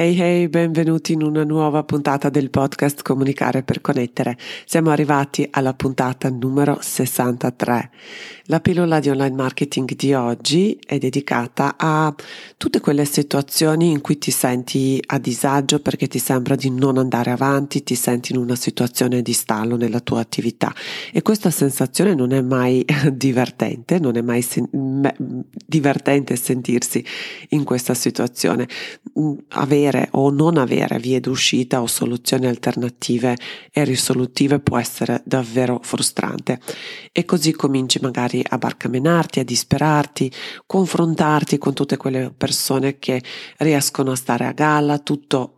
Hey hey, benvenuti in una nuova puntata del podcast Comunicare per connettere. Siamo arrivati alla puntata numero 63. La pillola di online marketing di oggi è dedicata a tutte quelle situazioni in cui ti senti a disagio perché ti sembra di non andare avanti, ti senti in una situazione di stallo nella tua attività e questa sensazione non è mai divertente, non è mai sen- divertente sentirsi in questa situazione. Mm, avere o non avere vie d'uscita o soluzioni alternative e risolutive può essere davvero frustrante. E così cominci magari a barcamenarti, a disperarti, confrontarti con tutte quelle persone che riescono a stare a galla, tutto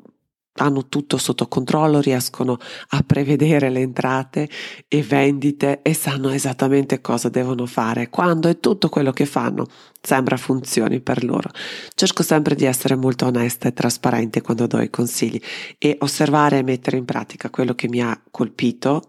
hanno tutto sotto controllo, riescono a prevedere le entrate e vendite e sanno esattamente cosa devono fare, quando e tutto quello che fanno sembra funzioni per loro. Cerco sempre di essere molto onesta e trasparente quando do i consigli e osservare e mettere in pratica quello che mi ha colpito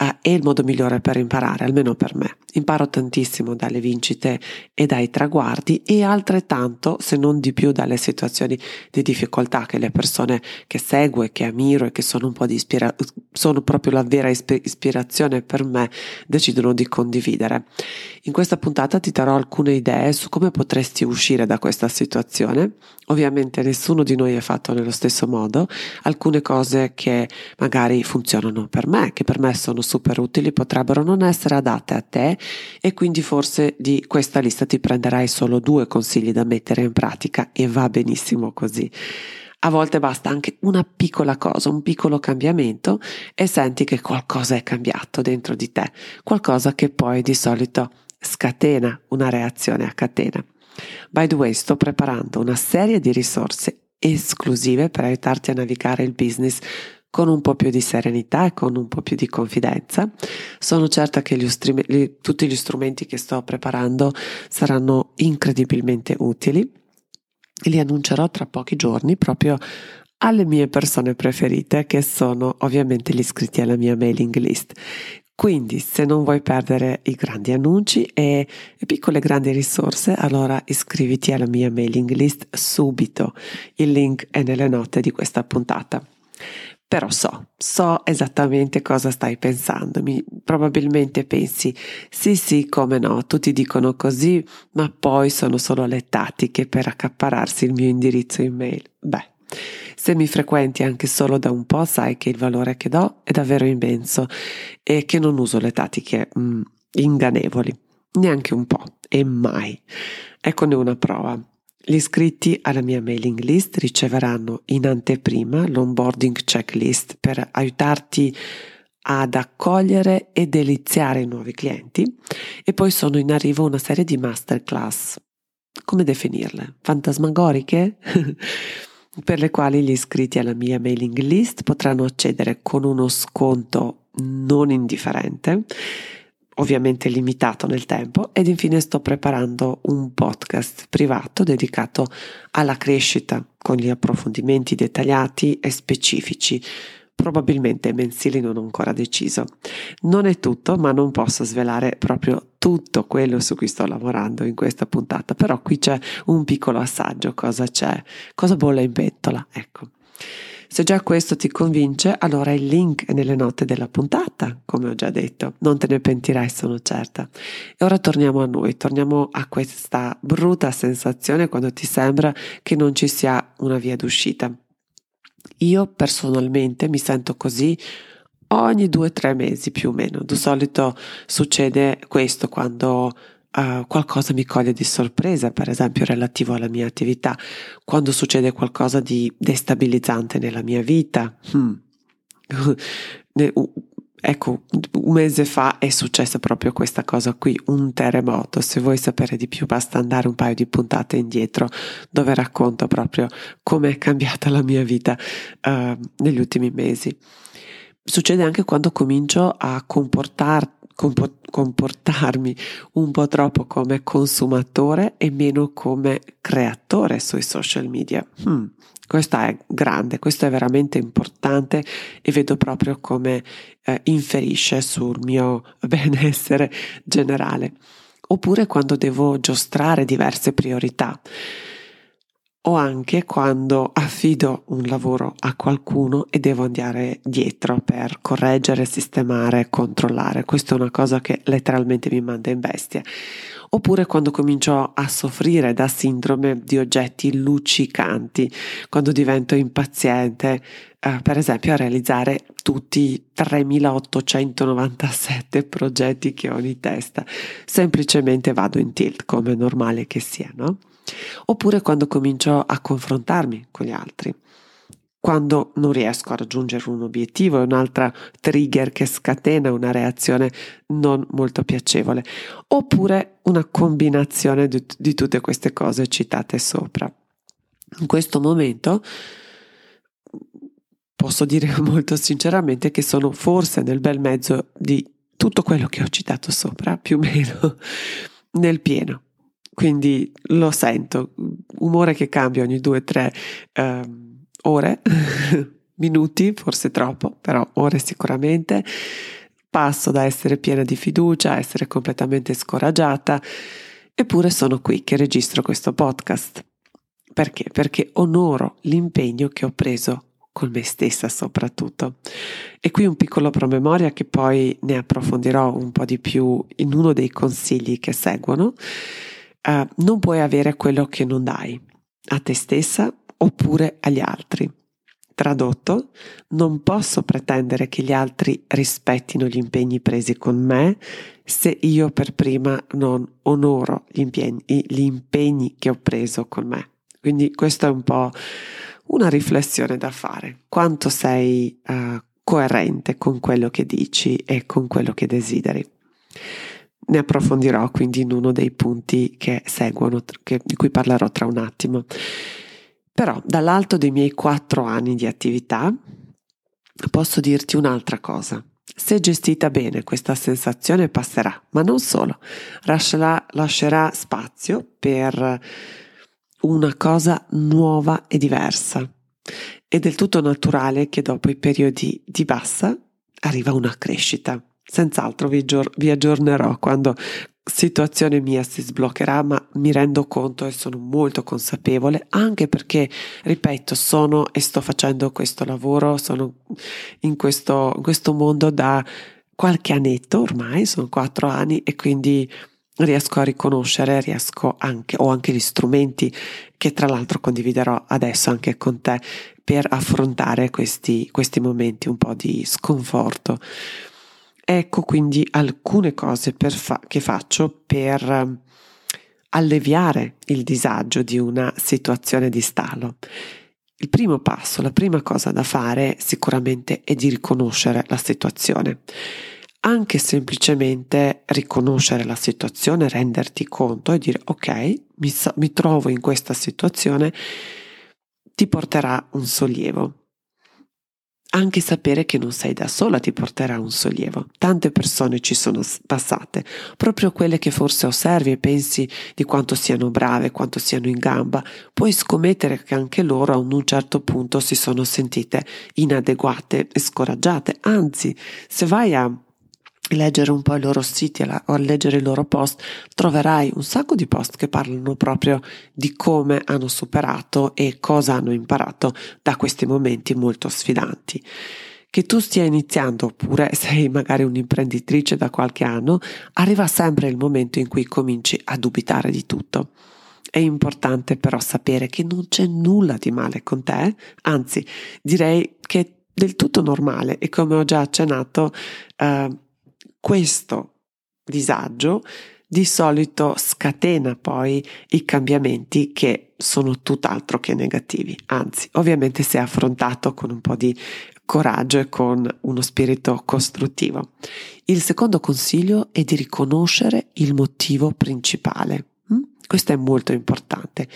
eh, è il modo migliore per imparare, almeno per me. Imparo tantissimo dalle vincite e dai traguardi e altrettanto, se non di più, dalle situazioni di difficoltà che le persone che seguo e che ammiro e che sono un po' di ispirazione, sono proprio la vera ispirazione per me, decidono di condividere. In questa puntata ti darò alcune idee su come potresti uscire da questa situazione. Ovviamente nessuno di noi è fatto nello stesso modo, alcune cose che magari funzionano per me, che per me sono super utili potrebbero non essere adatte a te e quindi forse di questa lista ti prenderai solo due consigli da mettere in pratica e va benissimo così. A volte basta anche una piccola cosa, un piccolo cambiamento e senti che qualcosa è cambiato dentro di te, qualcosa che poi di solito scatena una reazione a catena. By the way, sto preparando una serie di risorse esclusive per aiutarti a navigare il business con un po' più di serenità e con un po' più di confidenza. Sono certa che gli str- gli, tutti gli strumenti che sto preparando saranno incredibilmente utili. Li annuncerò tra pochi giorni proprio alle mie persone preferite che sono ovviamente gli iscritti alla mia mailing list. Quindi se non vuoi perdere i grandi annunci e le piccole grandi risorse, allora iscriviti alla mia mailing list subito. Il link è nelle note di questa puntata. Però so, so esattamente cosa stai pensando. Mi, probabilmente pensi, sì sì, come no, tutti dicono così, ma poi sono solo le tattiche per accapararsi il mio indirizzo email. Beh, se mi frequenti anche solo da un po', sai che il valore che do è davvero immenso e che non uso le tattiche mm, ingannevoli, neanche un po', e mai. Eccone una prova. Gli iscritti alla mia mailing list riceveranno in anteprima l'onboarding checklist per aiutarti ad accogliere e deliziare i nuovi clienti e poi sono in arrivo una serie di masterclass. Come definirle? Fantasmagoriche? per le quali gli iscritti alla mia mailing list potranno accedere con uno sconto non indifferente ovviamente limitato nel tempo ed infine sto preparando un podcast privato dedicato alla crescita con gli approfondimenti dettagliati e specifici probabilmente mensili non ho ancora deciso. Non è tutto, ma non posso svelare proprio tutto quello su cui sto lavorando in questa puntata, però qui c'è un piccolo assaggio, cosa c'è, cosa bolle in pentola, ecco. Se già questo ti convince, allora il link è nelle note della puntata, come ho già detto. Non te ne pentirai, sono certa. E ora torniamo a noi, torniamo a questa brutta sensazione quando ti sembra che non ci sia una via d'uscita. Io personalmente mi sento così ogni due o tre mesi più o meno. Di solito succede questo quando uh, qualcosa mi coglie di sorpresa, per esempio relativo alla mia attività, quando succede qualcosa di destabilizzante nella mia vita. Hmm. Ecco, un mese fa è successa proprio questa cosa qui, un terremoto. Se vuoi sapere di più, basta andare un paio di puntate indietro dove racconto proprio come è cambiata la mia vita uh, negli ultimi mesi. Succede anche quando comincio a comportarmi comportarmi un po' troppo come consumatore e meno come creatore sui social media. Hmm, questo è grande, questo è veramente importante e vedo proprio come eh, inferisce sul mio benessere generale. Oppure quando devo giostrare diverse priorità o anche quando affido un lavoro a qualcuno e devo andare dietro per correggere, sistemare, controllare. Questa è una cosa che letteralmente mi manda in bestia. Oppure quando comincio a soffrire da sindrome di oggetti luccicanti, quando divento impaziente, eh, per esempio a realizzare tutti i 3897 progetti che ho in testa. Semplicemente vado in tilt, come è normale che sia, no? Oppure quando comincio a confrontarmi con gli altri, quando non riesco a raggiungere un obiettivo, è un'altra trigger che scatena una reazione non molto piacevole, oppure una combinazione di, di tutte queste cose citate sopra. In questo momento posso dire molto sinceramente che sono forse nel bel mezzo di tutto quello che ho citato sopra, più o meno nel pieno. Quindi lo sento, umore che cambia ogni due o tre eh, ore, minuti, forse troppo, però ore sicuramente. Passo da essere piena di fiducia a essere completamente scoraggiata, eppure sono qui che registro questo podcast. Perché? Perché onoro l'impegno che ho preso con me stessa soprattutto. E qui un piccolo promemoria che poi ne approfondirò un po' di più in uno dei consigli che seguono uh, non puoi avere quello che non dai a te stessa oppure agli altri. Tradotto, non posso pretendere che gli altri rispettino gli impegni presi con me se io per prima non onoro gli impegni, gli impegni che ho preso con me. Quindi questa è un po' una riflessione da fare. Quanto sei uh, coerente con quello che dici e con quello che desideri. Ne approfondirò quindi in uno dei punti che seguono, che, di cui parlerò tra un attimo. Però dall'alto dei miei quattro anni di attività posso dirti un'altra cosa. Se gestita bene questa sensazione passerà, ma non solo, lascerà, lascerà spazio per una cosa nuova e diversa. È del tutto naturale che dopo i periodi di bassa arriva una crescita. Senz'altro vi, gior- vi aggiornerò quando situazione mia si sbloccherà, ma mi rendo conto e sono molto consapevole, anche perché, ripeto, sono e sto facendo questo lavoro, sono in questo, in questo mondo da qualche annetto ormai, sono quattro anni e quindi riesco a riconoscere, riesco anche, ho anche gli strumenti che tra l'altro condividerò adesso anche con te per affrontare questi, questi momenti un po' di sconforto. Ecco quindi alcune cose fa- che faccio per ehm, alleviare il disagio di una situazione di stallo. Il primo passo, la prima cosa da fare sicuramente è di riconoscere la situazione. Anche semplicemente riconoscere la situazione, renderti conto e dire ok, mi, so- mi trovo in questa situazione, ti porterà un sollievo. Anche sapere che non sei da sola ti porterà un sollievo. Tante persone ci sono passate, proprio quelle che forse osservi e pensi di quanto siano brave, quanto siano in gamba. Puoi scommettere che anche loro a un certo punto si sono sentite inadeguate e scoraggiate. Anzi, se vai a leggere un po' i loro siti o leggere i loro post, troverai un sacco di post che parlano proprio di come hanno superato e cosa hanno imparato da questi momenti molto sfidanti. Che tu stia iniziando oppure sei magari un'imprenditrice da qualche anno, arriva sempre il momento in cui cominci a dubitare di tutto. È importante però sapere che non c'è nulla di male con te, anzi direi che è del tutto normale e come ho già accennato eh, questo disagio di solito scatena poi i cambiamenti che sono tutt'altro che negativi, anzi ovviamente se affrontato con un po' di coraggio e con uno spirito costruttivo. Il secondo consiglio è di riconoscere il motivo principale. Mm? Questo è molto importante.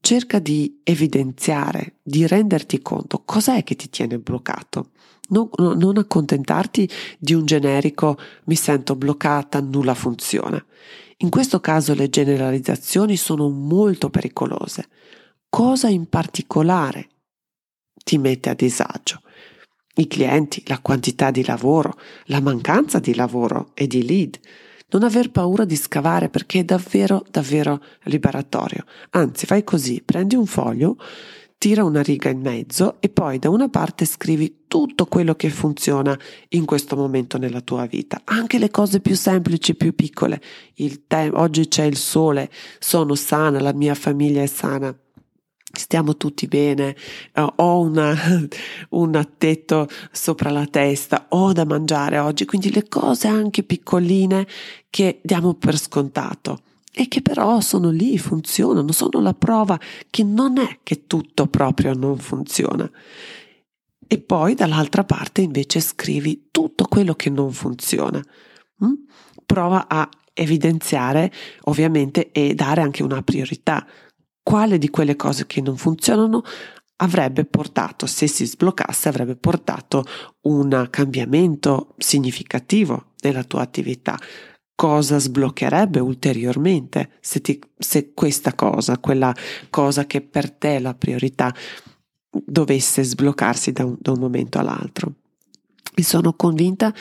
Cerca di evidenziare, di renderti conto cos'è che ti tiene bloccato. Non, non accontentarti di un generico mi sento bloccata, nulla funziona. In questo caso le generalizzazioni sono molto pericolose. Cosa in particolare ti mette a disagio? I clienti, la quantità di lavoro, la mancanza di lavoro e di lead. Non aver paura di scavare perché è davvero, davvero liberatorio. Anzi, fai così, prendi un foglio, tira una riga in mezzo e poi da una parte scrivi tutto quello che funziona in questo momento nella tua vita, anche le cose più semplici, più piccole. Te- oggi c'è il sole, sono sana, la mia famiglia è sana. Stiamo tutti bene, uh, ho una, un tetto sopra la testa, ho da mangiare oggi, quindi le cose anche piccoline che diamo per scontato e che però sono lì, funzionano, sono la prova che non è che tutto proprio non funziona. E poi dall'altra parte invece scrivi tutto quello che non funziona. Mm? Prova a evidenziare ovviamente e dare anche una priorità. Quale di quelle cose che non funzionano avrebbe portato, se si sbloccasse, avrebbe portato un cambiamento significativo nella tua attività cosa sbloccherebbe ulteriormente se, ti, se questa cosa, quella cosa che per te è la priorità, dovesse sbloccarsi da un, da un momento all'altro. E sono convinta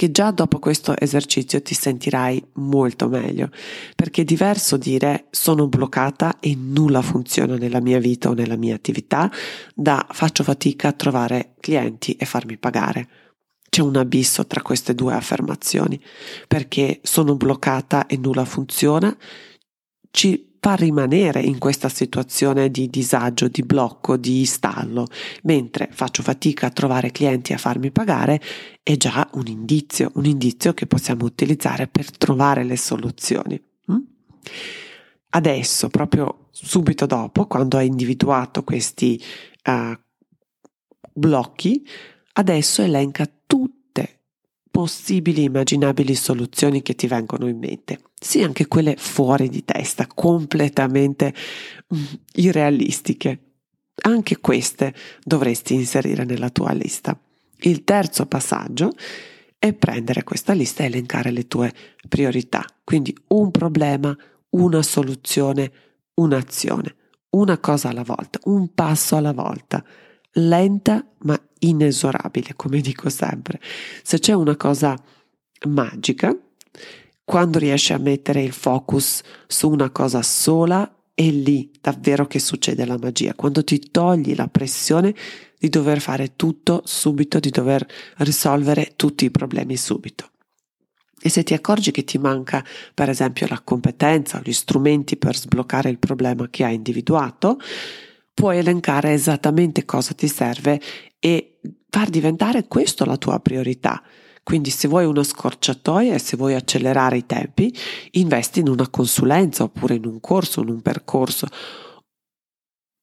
che già dopo questo esercizio ti sentirai molto meglio, perché è diverso dire sono bloccata e nulla funziona nella mia vita o nella mia attività, da faccio fatica a trovare clienti e farmi pagare. C'è un abisso tra queste due affermazioni, perché sono bloccata e nulla funziona, ci fa rimanere in questa situazione di disagio, di blocco, di stallo, mentre faccio fatica a trovare clienti a farmi pagare, è già un indizio, un indizio che possiamo utilizzare per trovare le soluzioni. Mm? Adesso, proprio subito dopo, quando hai individuato questi uh, blocchi, adesso elenca tutte possibili immaginabili soluzioni che ti vengono in mente, sì anche quelle fuori di testa, completamente mm, irrealistiche. Anche queste dovresti inserire nella tua lista. Il terzo passaggio è prendere questa lista e elencare le tue priorità. Quindi un problema, una soluzione, un'azione, una cosa alla volta, un passo alla volta lenta ma inesorabile, come dico sempre. Se c'è una cosa magica, quando riesci a mettere il focus su una cosa sola, è lì davvero che succede la magia, quando ti togli la pressione di dover fare tutto subito, di dover risolvere tutti i problemi subito. E se ti accorgi che ti manca, per esempio, la competenza o gli strumenti per sbloccare il problema che hai individuato, puoi elencare esattamente cosa ti serve e far diventare questo la tua priorità. Quindi se vuoi una scorciatoia e se vuoi accelerare i tempi, investi in una consulenza oppure in un corso, in un percorso.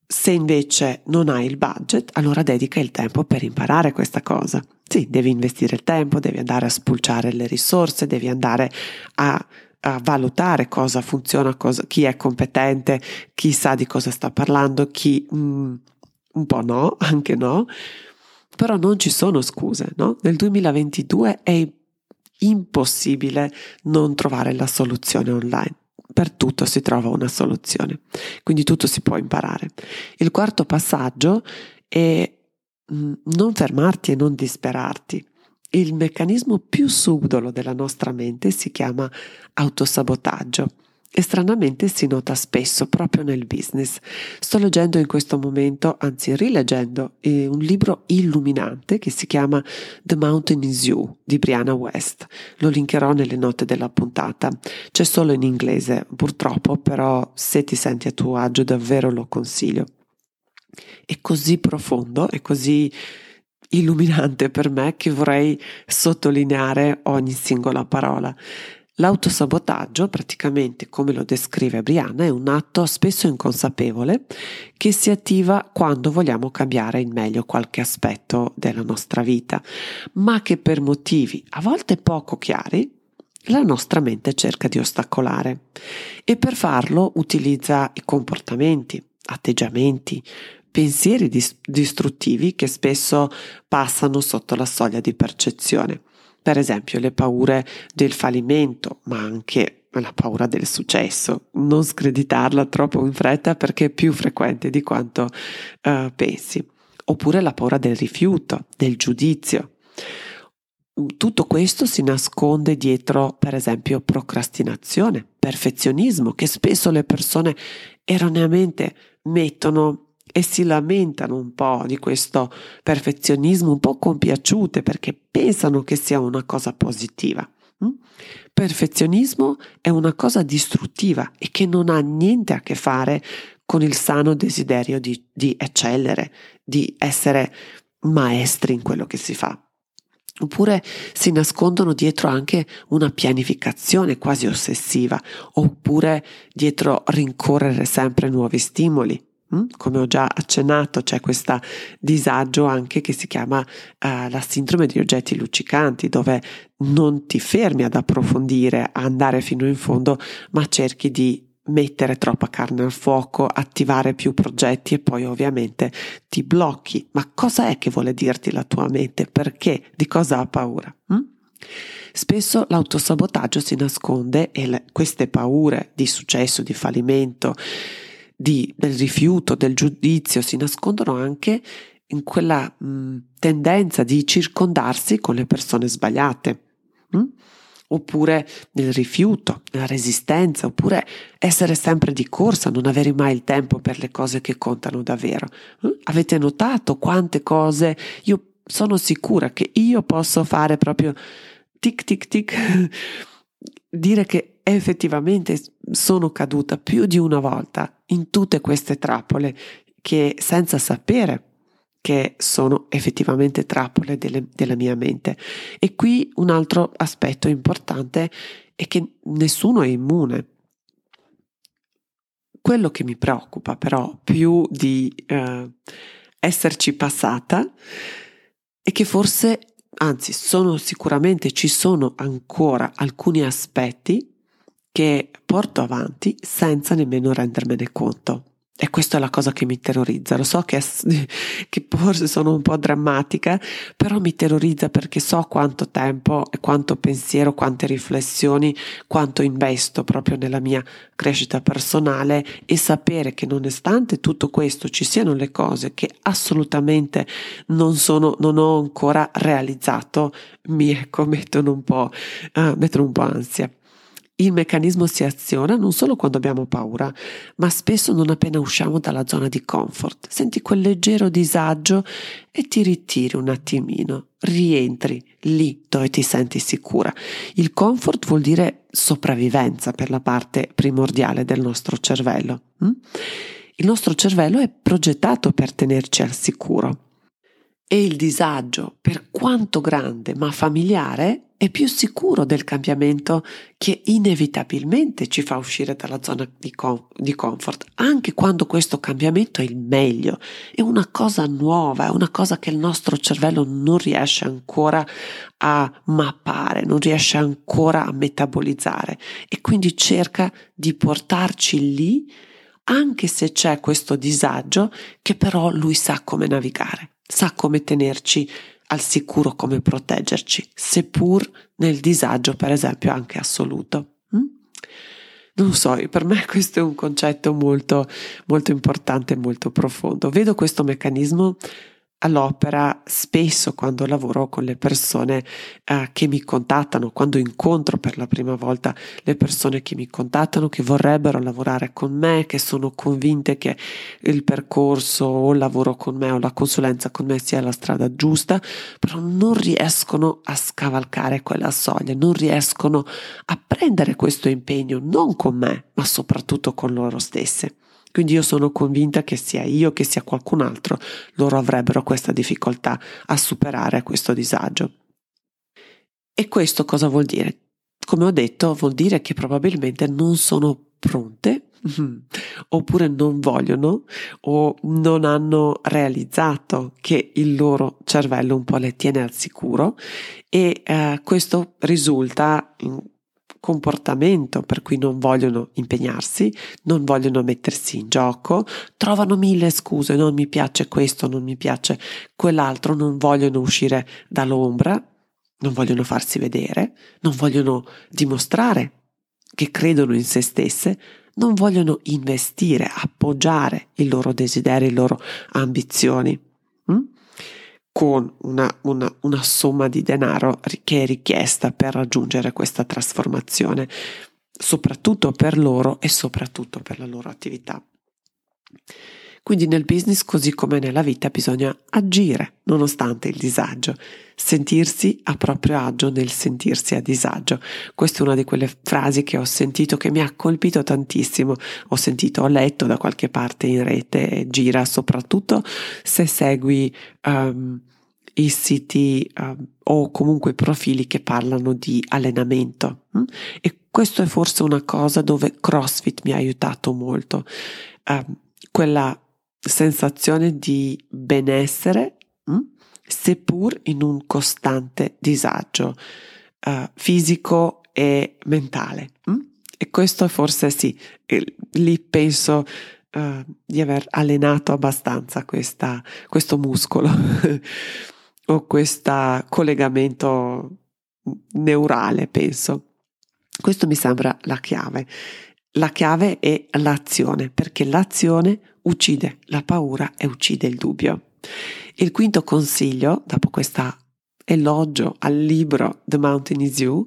Se invece non hai il budget, allora dedica il tempo per imparare questa cosa. Sì, devi investire il tempo, devi andare a spulciare le risorse, devi andare a a valutare cosa funziona, cosa, chi è competente, chi sa di cosa sta parlando, chi mm, un po' no, anche no, però non ci sono scuse, no? Nel 2022 è impossibile non trovare la soluzione online. Per tutto si trova una soluzione, quindi tutto si può imparare. Il quarto passaggio è mm, non fermarti e non disperarti. Il meccanismo più subdolo della nostra mente si chiama autosabotaggio e stranamente si nota spesso proprio nel business. Sto leggendo in questo momento, anzi rileggendo, eh, un libro illuminante che si chiama The Mountain is You di Brianna West. Lo linkerò nelle note della puntata. C'è solo in inglese, purtroppo, però se ti senti a tuo agio davvero lo consiglio. È così profondo, è così illuminante per me che vorrei sottolineare ogni singola parola. L'autosabotaggio, praticamente come lo descrive Brianna, è un atto spesso inconsapevole che si attiva quando vogliamo cambiare in meglio qualche aspetto della nostra vita, ma che per motivi a volte poco chiari la nostra mente cerca di ostacolare e per farlo utilizza i comportamenti, atteggiamenti, pensieri dis- distruttivi che spesso passano sotto la soglia di percezione. Per esempio le paure del fallimento, ma anche la paura del successo. Non screditarla troppo in fretta perché è più frequente di quanto uh, pensi. Oppure la paura del rifiuto, del giudizio. Tutto questo si nasconde dietro, per esempio, procrastinazione, perfezionismo, che spesso le persone erroneamente mettono e si lamentano un po' di questo perfezionismo, un po' compiaciute perché pensano che sia una cosa positiva. Mm? Perfezionismo è una cosa distruttiva e che non ha niente a che fare con il sano desiderio di, di eccellere, di essere maestri in quello che si fa. Oppure si nascondono dietro anche una pianificazione quasi ossessiva, oppure dietro rincorrere sempre nuovi stimoli. Mm? Come ho già accennato, c'è questo disagio anche che si chiama uh, la sindrome di oggetti luccicanti, dove non ti fermi ad approfondire, a andare fino in fondo, ma cerchi di mettere troppa carne al fuoco, attivare più progetti e poi ovviamente ti blocchi. Ma cosa è che vuole dirti la tua mente? Perché? Di cosa ha paura? Hm? Spesso l'autosabotaggio si nasconde e le, queste paure di successo, di fallimento, di, del rifiuto, del giudizio si nascondono anche in quella mh, tendenza di circondarsi con le persone sbagliate. Hm? oppure nel rifiuto, nella resistenza, oppure essere sempre di corsa, non avere mai il tempo per le cose che contano davvero. Eh? Avete notato quante cose io sono sicura che io posso fare proprio tic tic tic, dire che effettivamente sono caduta più di una volta in tutte queste trappole che senza sapere che sono effettivamente trappole delle, della mia mente. E qui un altro aspetto importante è che nessuno è immune. Quello che mi preoccupa però più di eh, esserci passata è che forse, anzi sono sicuramente, ci sono ancora alcuni aspetti che porto avanti senza nemmeno rendermene conto. E questa è la cosa che mi terrorizza. Lo so che, che, forse sono un po' drammatica, però mi terrorizza perché so quanto tempo e quanto pensiero, quante riflessioni, quanto investo proprio nella mia crescita personale e sapere che nonostante tutto questo ci siano le cose che assolutamente non sono, non ho ancora realizzato, mi ecco, mettono un po', uh, mettono un po' ansia. Il meccanismo si aziona non solo quando abbiamo paura, ma spesso non appena usciamo dalla zona di comfort. Senti quel leggero disagio e ti ritiri un attimino, rientri lì dove ti senti sicura. Il comfort vuol dire sopravvivenza per la parte primordiale del nostro cervello. Hm? Il nostro cervello è progettato per tenerci al sicuro e il disagio, per quanto grande ma familiare, è più sicuro del cambiamento che inevitabilmente ci fa uscire dalla zona di, com- di, comfort, anche quando questo cambiamento è il meglio, è una cosa nuova, è una cosa che il nostro cervello non riesce ancora a mappare, non riesce ancora a metabolizzare. E quindi cerca di portarci lì anche se c'è questo disagio che però lui sa come navigare, sa come tenerci al sicuro come proteggerci, seppur nel disagio, per esempio, anche assoluto. Mm? Non so, per me questo è un concetto molto, molto importante e molto profondo. Vedo questo meccanismo all'opera spesso quando lavoro con le persone eh, che mi contattano, quando incontro per la prima volta le persone che mi contattano, che vorrebbero lavorare con me, che sono convinte che il percorso o il lavoro con me o la consulenza con me sia la strada giusta, però non riescono a scavalcare quella soglia, non riescono a prendere questo impegno non con me, ma soprattutto con loro stesse. Quindi io sono convinta che sia io che sia qualcun altro, loro avrebbero questa difficoltà a superare questo disagio. E questo cosa vuol dire? Come ho detto, vuol dire che probabilmente non sono pronte oppure non vogliono o non hanno realizzato che il loro cervello un po' le tiene al sicuro e eh, questo risulta comportamento per cui non vogliono impegnarsi, non vogliono mettersi in gioco, trovano mille scuse, non mi piace questo, non mi piace quell'altro, non vogliono uscire dall'ombra, non vogliono farsi vedere, non vogliono dimostrare che credono in se stesse, non vogliono investire, appoggiare il loro desiderio, le loro ambizioni hm? Con una, una, una somma di denaro che è richiesta per raggiungere questa trasformazione, soprattutto per loro e soprattutto per la loro attività. Quindi nel business, così come nella vita, bisogna agire nonostante il disagio, sentirsi a proprio agio nel sentirsi a disagio. Questa è una di quelle frasi che ho sentito che mi ha colpito tantissimo. Ho sentito, ho letto da qualche parte in rete, gira soprattutto se segui um, i siti um, o comunque profili che parlano di allenamento. Hm? E questo è forse una cosa dove CrossFit mi ha aiutato molto. Um, quella sensazione di benessere, mh? Mm, seppur in un costante disagio uh, fisico e mentale. Mh? Mm? E questo forse sì, lì penso uh, di aver allenato abbastanza questa, questo muscolo o questo collegamento neurale, penso. Questo mi sembra la chiave. La chiave è l'azione, perché l'azione uccide la paura e uccide il dubbio. Il quinto consiglio, dopo questo elogio al libro The Mountain is You,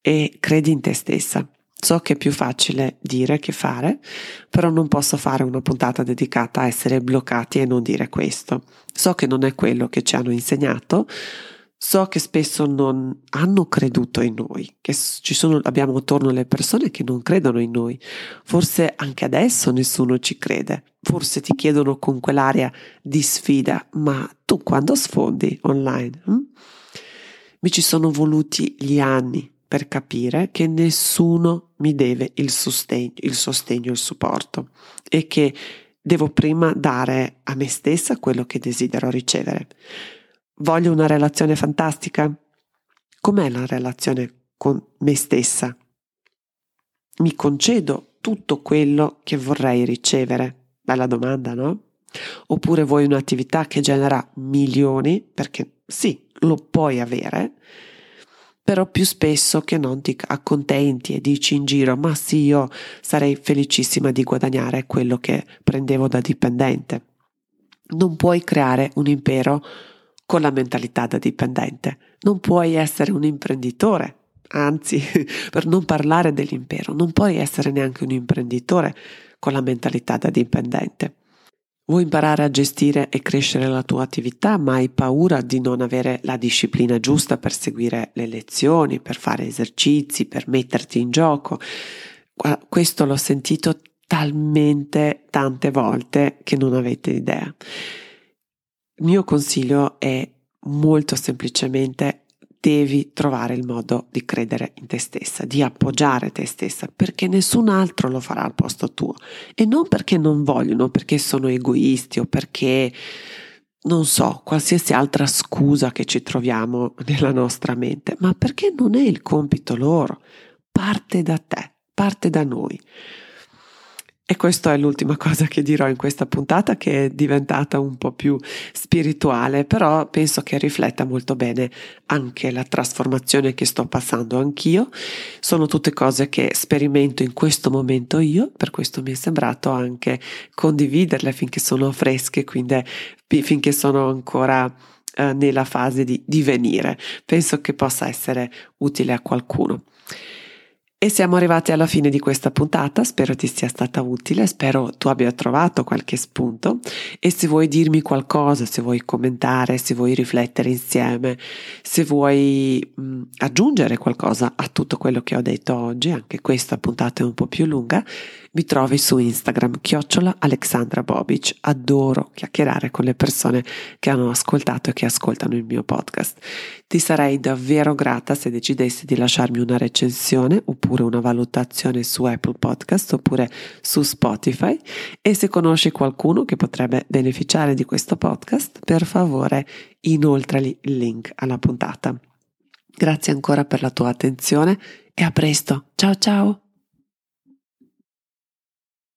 è credi in te stessa. So che è più facile dire che fare, però non posso fare una puntata dedicata a essere bloccati e non dire questo. So che non è quello che ci hanno insegnato, So che spesso non hanno creduto in noi, che sono, abbiamo attorno le persone che non credono in noi. Forse anche adesso nessuno ci crede. Forse ti chiedono con quell'aria di sfida, ma tu quando sfondi online? Hm? Mi ci sono voluti gli anni per capire che nessuno mi deve il sostegno, il sostegno, il supporto e che devo prima dare a me stessa quello che desidero ricevere. Voglio una relazione fantastica? Com'è la relazione con me stessa? Mi concedo tutto quello che vorrei ricevere? Bella domanda, no? Oppure vuoi un'attività che genera milioni? Perché sì, lo puoi avere, però più spesso che non ti accontenti e dici in giro, ma sì, io sarei felicissima di guadagnare quello che prendevo da dipendente. Non puoi creare un impero con la mentalità da dipendente. Non puoi essere un imprenditore, anzi, per non parlare dell'impero, non puoi essere neanche un imprenditore con la mentalità da dipendente. Vuoi imparare a gestire e crescere la tua attività, ma hai paura di non avere la disciplina giusta per seguire le lezioni, per fare esercizi, per metterti in gioco. Questo l'ho sentito talmente tante volte che non avete idea. Mio consiglio è molto semplicemente devi trovare il modo di credere in te stessa, di appoggiare te stessa, perché nessun altro lo farà al posto tuo. E non perché non vogliono, perché sono egoisti o perché, non so, qualsiasi altra scusa che ci troviamo nella nostra mente, ma perché non è il compito loro. Parte da te, parte da noi. E questa è l'ultima cosa che dirò in questa puntata che è diventata un po' più spirituale, però penso che rifletta molto bene anche la trasformazione che sto passando anch'io. Sono tutte cose che sperimento in questo momento io, per questo mi è sembrato anche condividerle finché sono fresche, quindi finché sono ancora eh, nella fase di divenire. Penso che possa essere utile a qualcuno. E siamo arrivati alla fine di questa puntata, spero ti sia stata utile, spero tu abbia trovato qualche spunto. E se vuoi dirmi qualcosa, se vuoi commentare, se vuoi riflettere insieme, se vuoi mh, aggiungere qualcosa a tutto quello che ho detto oggi, anche questa puntata è un po' più lunga, mi trovi su Instagram, chiocciola Alexandra Bobic. Adoro chiacchierare con le persone che hanno ascoltato e che ascoltano il mio podcast. Ti sarei davvero grata se decidessi di lasciarmi una recensione oppure una valutazione su Apple Podcast oppure su Spotify e se conosci qualcuno che potrebbe beneficiare di questo podcast, per favore inoltrali il link alla puntata. Grazie ancora per la tua attenzione e a presto. Ciao ciao!